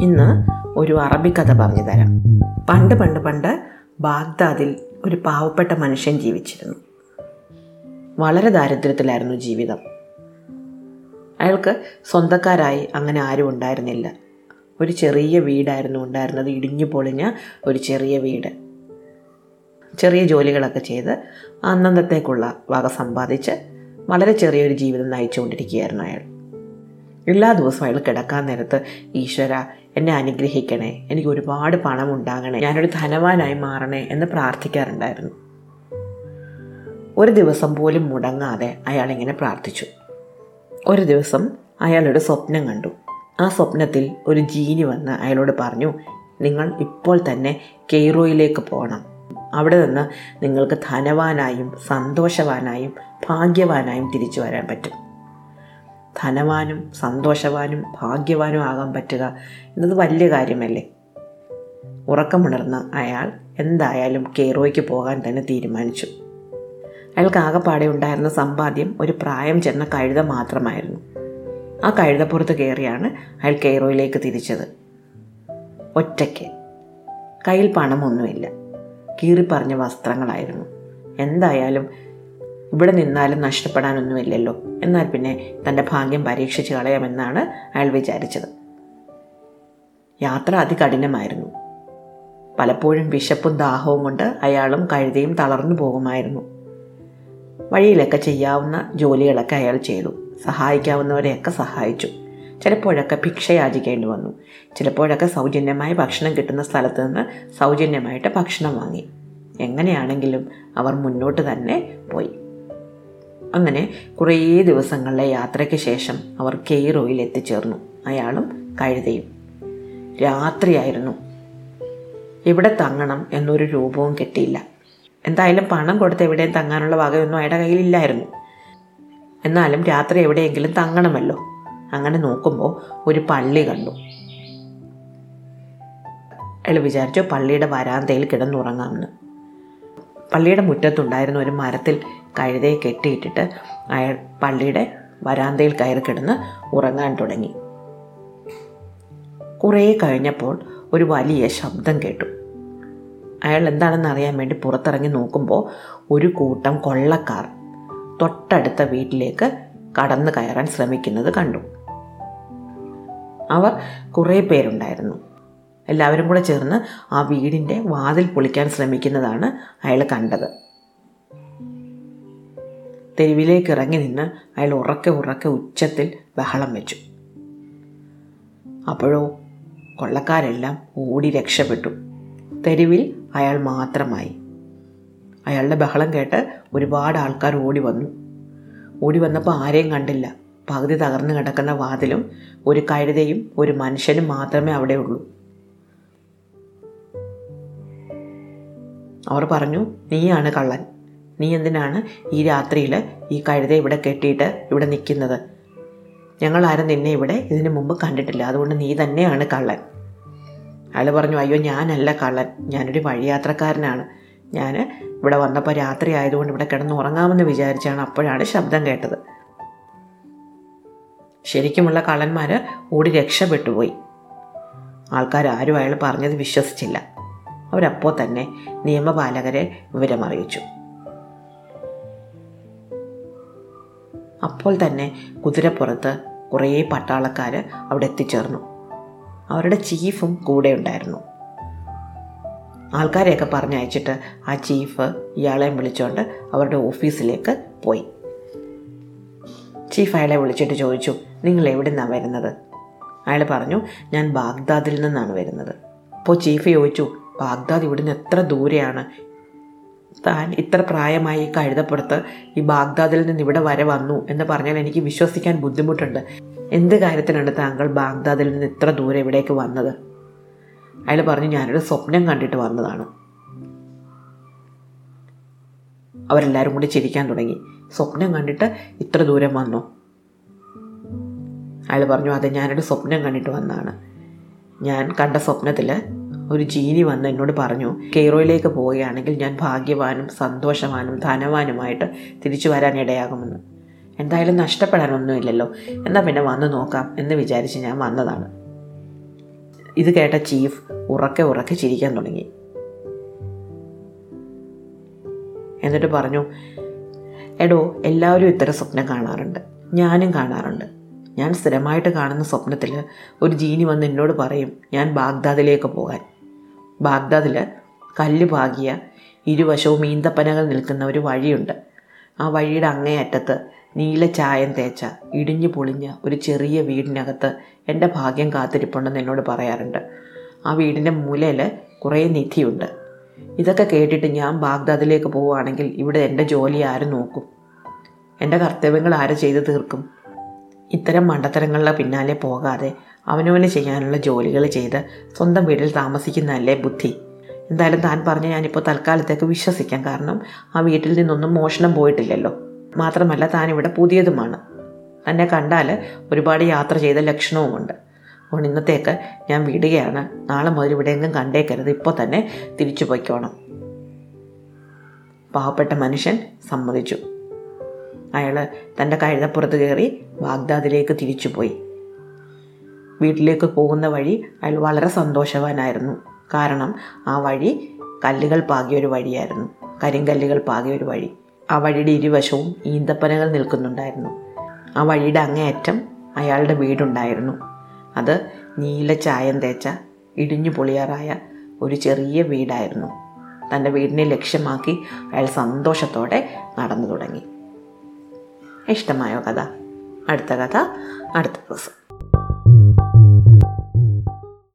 ഇന്ന് ഒരു അറബി കഥ പറഞ്ഞു തരാം. പണ്ട് പണ്ട് പണ്ട് ബാഗ്ദാദിൽ ഒരു പാവപ്പെട്ട മനുഷ്യൻ ജീവിച്ചിരുന്നു. വളരെ ദാരിദ്ര്യത്തിലായിരുന്നു ജീവിതം. അയാൾക്ക് സ്വന്തക്കാരായി അങ്ങനെ ആരും ഉണ്ടായിരുന്നില്ല. ഒരു ചെറിയ വീടായിരുന്നു ഉണ്ടായിരുന്നത് ഇടിഞ്ഞു പൊളിഞ്ഞ ഒരു ചെറിയ വീട്. ചെറിയ ജോലികളൊക്കെ ചെയ്ത് അന്നന്നത്തേക്കുള്ള വക സമ്പാദിച്ച് വളരെ ചെറിയൊരു ജീവിതം നയിച്ചുകൊണ്ടിരിക്കുകയായിരുന്നു അയാൾ. എല്ലാ ദിവസവും അയാൾ കിടക്കാൻ നേരത്ത് ഈശ്വര എന്നെ അനുഗ്രഹിക്കണേ. എനിക്ക് ഒരുപാട് പണം ഉണ്ടാകണേ ഞാനൊരു ധനവാനായി മാറണേ എന്ന് പ്രാർത്ഥിക്കാറുണ്ടായിരുന്നു. ഒരു ദിവസം പോലും മുടങ്ങാതെ അയാൾ ഇങ്ങനെ പ്രാർത്ഥിച്ചു. ഒരു ദിവസം അയാളൊരു സ്വപ്നം കണ്ടു. ആ സ്വപ്നത്തിൽ ഒരു ജീനി വന്ന് അയാളോട് പറഞ്ഞു നിങ്ങൾ ഇപ്പോൾ തന്നെ കെയ്റോയിലേക്ക് പോകണം. അവിടെ നിന്ന് നിങ്ങൾക്ക് ധനവാനായും സന്തോഷവാനായും ഭാഗ്യവാനായും തിരിച്ചു വരാൻ പറ്റും. ധനവാനും സന്തോഷവാനും ഭാഗ്യവാനും ആകാൻ പറ്റുക എന്നത് വലിയ കാര്യമല്ലേ? ഉറക്കമുണർന്ന അയാൾ എന്തായാലും കെയ്റോയ്ക്ക് പോകാൻ തന്നെ തീരുമാനിച്ചു. അയാൾക്ക് ആകെപ്പാടെ ഉണ്ടായിരുന്ന സമ്പാദ്യം ഒരു പ്രായം ചെന്ന കഴുത മാത്രമായിരുന്നു. ആ കഴുതപ്പുറത്ത് കയറിയാണ് അയാൾ കെയ്റോയിലേക്ക് തിരിച്ചത്. ഒറ്റയ്ക്ക്. കയ്യിൽ പണമൊന്നുമില്ല. കീറിപ്പറഞ്ഞ വസ്ത്രങ്ങളായിരുന്നു. എന്തായാലും ഇവിടെ നിന്നാലും നഷ്ടപ്പെടാനൊന്നുമില്ലല്ലോ. എന്നാൽ പിന്നെ തന്റെ ഭാഗ്യം പരീക്ഷിച്ച് കളയാമെന്നാണ് അയാൾ വിചാരിച്ചത്. യാത്ര അതികഠിനമായിരുന്നു. പലപ്പോഴും വിശപ്പും ദാഹവും കൊണ്ട് അയാളും കഴുതയും തളർന്നു പോകുമായിരുന്നു. വഴിയിലൊക്കെ ചെയ്യാവുന്ന ജോലികളൊക്കെ അയാൾ ചെയ്തു. സഹായിക്കാവുന്നവരെയൊക്കെ സഹായിച്ചു. ചിലപ്പോഴൊക്കെ ഭിക്ഷ യാചിക്കേണ്ടി വന്നു. ചിലപ്പോഴൊക്കെ സൗജന്യമായി ഭക്ഷണം കിട്ടുന്ന സ്ഥലത്ത് നിന്ന് സൗജന്യമായിട്ട് ഭക്ഷണം വാങ്ങി. എങ്ങനെയാണെങ്കിലും അവർ മുന്നോട്ട് തന്നെ പോയി. അങ്ങനെ കുറേ ദിവസങ്ങളിലെ യാത്രയ്ക്ക് ശേഷം അവർ കെയ്റോയിൽ എത്തിച്ചേർന്നു അയാളും കഴുതയും. രാത്രിയായിരുന്നു. ഇവിടെ തങ്ങണം എന്നൊരു രൂപവും കിട്ടിയില്ല. എന്തായാലും പണം കൊടുത്ത് എവിടെയും തങ്ങാനുള്ള വകയൊന്നും അയാളുടെ കയ്യിലില്ലായിരുന്നു. എന്നാലും രാത്രി എവിടെയെങ്കിലും തങ്ങണമല്ലോ. അങ്ങനെ നോക്കുമ്പോൾ ഒരു പള്ളി കണ്ടു. അയാൾ വിചാരിച്ചു പള്ളിയുടെ വരാന്തയിൽ കിടന്നുറങ്ങാമെന്ന്. പള്ളിയുടെ മുറ്റത്തുണ്ടായിരുന്ന ഒരു മരത്തിൽ കഴുതയെ കെട്ടിയിട്ടിട്ട് അയാൾ പള്ളിയുടെ വരാന്തയിൽ കയറി കിടന്ന് ഉറങ്ങാൻ തുടങ്ങി. കുറേ കഴിഞ്ഞപ്പോൾ ഒരു വലിയ ശബ്ദം കേട്ടു. അയാൾ എന്താണെന്ന് അറിയാൻ വേണ്ടി പുറത്തിറങ്ങി നോക്കുമ്പോൾ ഒരു കൂട്ടം കൊള്ളക്കാർ തൊട്ടടുത്ത വീട്ടിലേക്ക് കടന്നു കയറാൻ ശ്രമിക്കുന്നത് കണ്ടു. അവർ കുറേ പേരുണ്ടായിരുന്നു. എല്ലാവരും കൂടെ ചേർന്ന് ആ വീടിന്റെ വാതിൽ പൊളിക്കാൻ ശ്രമിക്കുന്നതാണ് അയാൾ കണ്ടത്. തെരുവിലേക്ക് ഇറങ്ങി നിന്ന് അയാൾ ഉറക്കെ ഉറക്കെ ഉച്ചത്തിൽ ബഹളം വെച്ചു. അപ്പോഴോ കൊള്ളക്കാരെല്ലാം ഓടി രക്ഷപ്പെട്ടു. തെരുവിൽ അയാൾ മാത്രമായി. അയാളുടെ ബഹളം കേട്ട് ഒരുപാട് ആൾക്കാർ ഓടി വന്നു. ഓടി വന്നപ്പോൾ ആരെയും കണ്ടില്ല. പകുതി തകർന്നു കിടക്കുന്ന വാതിലും ഒരു കഴുതയും ഒരു മനുഷ്യനും മാത്രമേ അവിടെ ഉള്ളൂ. അവർ പറഞ്ഞു നീയാണ് കള്ളൻ. നീ എന്തിനാണ് ഈ രാത്രിയിൽ ഈ കഴുത ഇവിടെ കെട്ടിയിട്ട് ഇവിടെ നിൽക്കുന്നത് ഞങ്ങളാരും നിന്നെ ഇവിടെ ഇതിനു മുമ്പ് കണ്ടിട്ടില്ല. അതുകൊണ്ട് നീ തന്നെയാണ് കള്ളൻ. അയാൾ പറഞ്ഞു അയ്യോ ഞാനല്ല കള്ളൻ. ഞാനൊരു വഴിയാത്രക്കാരനാണ്. ഞാൻ ഇവിടെ വന്നപ്പോൾ രാത്രി ആയതുകൊണ്ട് ഇവിടെ കിടന്ന് ഉറങ്ങാമെന്ന് വിചാരിച്ചാണ് അപ്പോഴാണ് ശബ്ദം കേട്ടത്. ശരിക്കുമുള്ള കള്ളന്മാർ ഓടി രക്ഷപ്പെട്ടുപോയി. ആൾക്കാർ ആരും അയാൾ പറഞ്ഞത് വിശ്വസിച്ചില്ല. അവരപ്പോൾ തന്നെ നിയമപാലകരെ വിവരമറിയിച്ചു. അപ്പോൾ തന്നെ കുതിരപ്പുറത്ത് കുറേ പട്ടാളക്കാർ അവിടെ എത്തിച്ചേർന്നു. അവരുടെ ചീഫും കൂടെ ഉണ്ടായിരുന്നു. ആൾക്കാരെയൊക്കെ പറഞ്ഞയച്ചിട്ട് ആ ചീഫ് ഇയാളെയും വിളിച്ചുകൊണ്ട് അവരുടെ ഓഫീസിലേക്ക് പോയി. ചീഫ് അയാളെ വിളിച്ചിട്ട് ചോദിച്ചു നിങ്ങൾ എവിടെ നിന്നാണ് വരുന്നത്? അയാൾ പറഞ്ഞു ഞാൻ ബാഗ്ദാദിൽ നിന്നാണ് വരുന്നത്. അപ്പോൾ ചീഫ് ചോദിച്ചു ബാഗ്ദാദ് ഇവിടുന്ന് എത്ര ദൂരെയാണ്? താൻ ഇത്ര പ്രായമായി കഴുതപ്പുറത്ത് ഈ ബാഗ്ദാദിൽ നിന്ന് ഇവിടെ വരെ വന്നു എന്ന് പറഞ്ഞാൽ എനിക്ക് വിശ്വസിക്കാൻ ബുദ്ധിമുട്ടുണ്ട്. എന്ത് കാര്യത്തിനാണ് താങ്കൾ ബാഗ്ദാദിൽ നിന്ന് ഇത്ര ദൂരെ ഇവിടേക്ക് വന്നത്? അയാൾ പറഞ്ഞു ഞാനൊരു സ്വപ്നം കണ്ടിട്ട് വന്നതാണ്. അവരെല്ലാവരും കൂടി ചിരിക്കാൻ തുടങ്ങി. സ്വപ്നം കണ്ടിട്ട് ഇത്ര ദൂരം വന്നു? അയാൾ പറഞ്ഞു അതെ ഞാനൊരു സ്വപ്നം കണ്ടിട്ട് വന്നതാണ്. ഞാൻ കണ്ട സ്വപ്നത്തിൽ ഒരു ജീനി വന്ന് എന്നോട് പറഞ്ഞു കെയ്റോയിലേക്ക് പോവുകയാണെങ്കിൽ ഞാൻ ഭാഗ്യവാനും സന്തോഷവാനും ധനവാനുമായിട്ട് തിരിച്ചു വരാൻ ഇടയാകുമെന്ന്. എന്തായാലും നഷ്ടപ്പെടാനൊന്നുമില്ലല്ലോ. എന്നാൽ പിന്നെ വന്ന് നോക്കാം എന്ന് വിചാരിച്ച് ഞാൻ വന്നതാണ്. ഇത് കേട്ട ചീഫ് ഉറക്കെ ഉറക്കെ ചിരിക്കാൻ തുടങ്ങി. എന്നിട്ട് പറഞ്ഞു എടോ എല്ലാവരും ഇത്തരം സ്വപ്നം കാണാറുണ്ട്. ഞാനും കാണാറുണ്ട്. ഞാൻ സ്ഥിരമായിട്ട് കാണുന്ന സ്വപ്നത്തിൽ ഒരു ജീനി വന്ന് എന്നോട് പറയും ഞാൻ ബാഗ്ദാദിലേക്ക് പോകാൻ. ബാഗ്ദാദിൽ കല്ല് പാകിയ ഇരുവശവും ഈന്തപ്പനകൾ നിൽക്കുന്ന ഒരു വഴിയുണ്ട്. ആ വഴിയുടെ അങ്ങേയറ്റത്ത് നീല ചായം തേച്ച ഇടിഞ്ഞു പൊളിഞ്ഞ ഒരു ചെറിയ വീടിനകത്ത് എന്റെ ഭാഗ്യം കാത്തിരിപ്പുണ്ടെന്ന് എന്നോട് പറയാറുണ്ട്. ആ വീടിന്റെ മൂലയിൽ കുറേ നിധിയുണ്ട്. ഇതൊക്കെ കേട്ടിട്ട് ഞാൻ ബാഗ്ദാദിലേക്ക് പോവുകയാണെങ്കിൽ ഇവിടെ എന്റെ ജോലി ആര് നോക്കും? എന്റെ കർത്തവ്യങ്ങൾ ആര് ചെയ്തു തീർക്കും? ഇത്തരം മണ്ടത്തരങ്ങളുടെ പിന്നാലെ പോകാതെ അവനവന് ചെയ്യാനുള്ള ജോലികൾ ചെയ്ത് സ്വന്തം വീട്ടിൽ താമസിക്കുന്നതല്ലേ ബുദ്ധി. എന്തായാലും താൻ പറഞ്ഞ് ഞാനിപ്പോൾ തൽക്കാലത്തേക്ക് വിശ്വസിക്കാം. കാരണം ആ വീട്ടിൽ നിന്നൊന്നും മോഷണം പോയിട്ടില്ലല്ലോ. മാത്രമല്ല താൻ ഇവിടെ പുതിയതുമാണ്. തന്നെ കണ്ടാൽ ഒരുപാട് യാത്ര ചെയ്ത ലക്ഷണവുമുണ്ട്. അതുകൊണ്ട് ഇന്നത്തേക്ക് ഞാൻ വിടുകയാണ്. നാളെ മുതൽ ഇവിടെയെങ്കിലും കണ്ടേക്കരുത്. ഇപ്പോൾ തന്നെ തിരിച്ചു പോയിക്കോണം. പാവപ്പെട്ട മനുഷ്യൻ സമ്മതിച്ചു. അയാൾ തന്റെ കഴുതപ്പുറത്ത് കയറി ബാഗ്ദാദിലേക്ക് തിരിച്ചുപോയി. വീട്ടിലേക്ക് പോകുന്ന വഴി അയാൾ വളരെ സന്തോഷവാനായിരുന്നു. കാരണം ആ വഴി കല്ലുകൾ പാകിയ ഒരു വഴിയായിരുന്നു. കരിങ്കല്ലുകൾ പാകിയ ഒരു വഴി. ആ വഴിയുടെ ഇരുവശവും ഈന്തപ്പനകൾ നിൽക്കുന്നുണ്ടായിരുന്നു. ആ വഴിയുടെ അങ്ങേയറ്റം അയാളുടെ വീടുണ്ടായിരുന്നു. അത് നീല ചായം തേച്ച ഇടിഞ്ഞു പൊളിയാറായ ഒരു ചെറിയ വീടായിരുന്നു. തന്റെ വീടിനെ ലക്ഷ്യമാക്കി അയാൾ സന്തോഷത്തോടെ നടന്നു തുടങ്ങി. ഇഷ്ടമായോ കഥ? അടുത്ത കഥ അടുത്ത ദിവസം.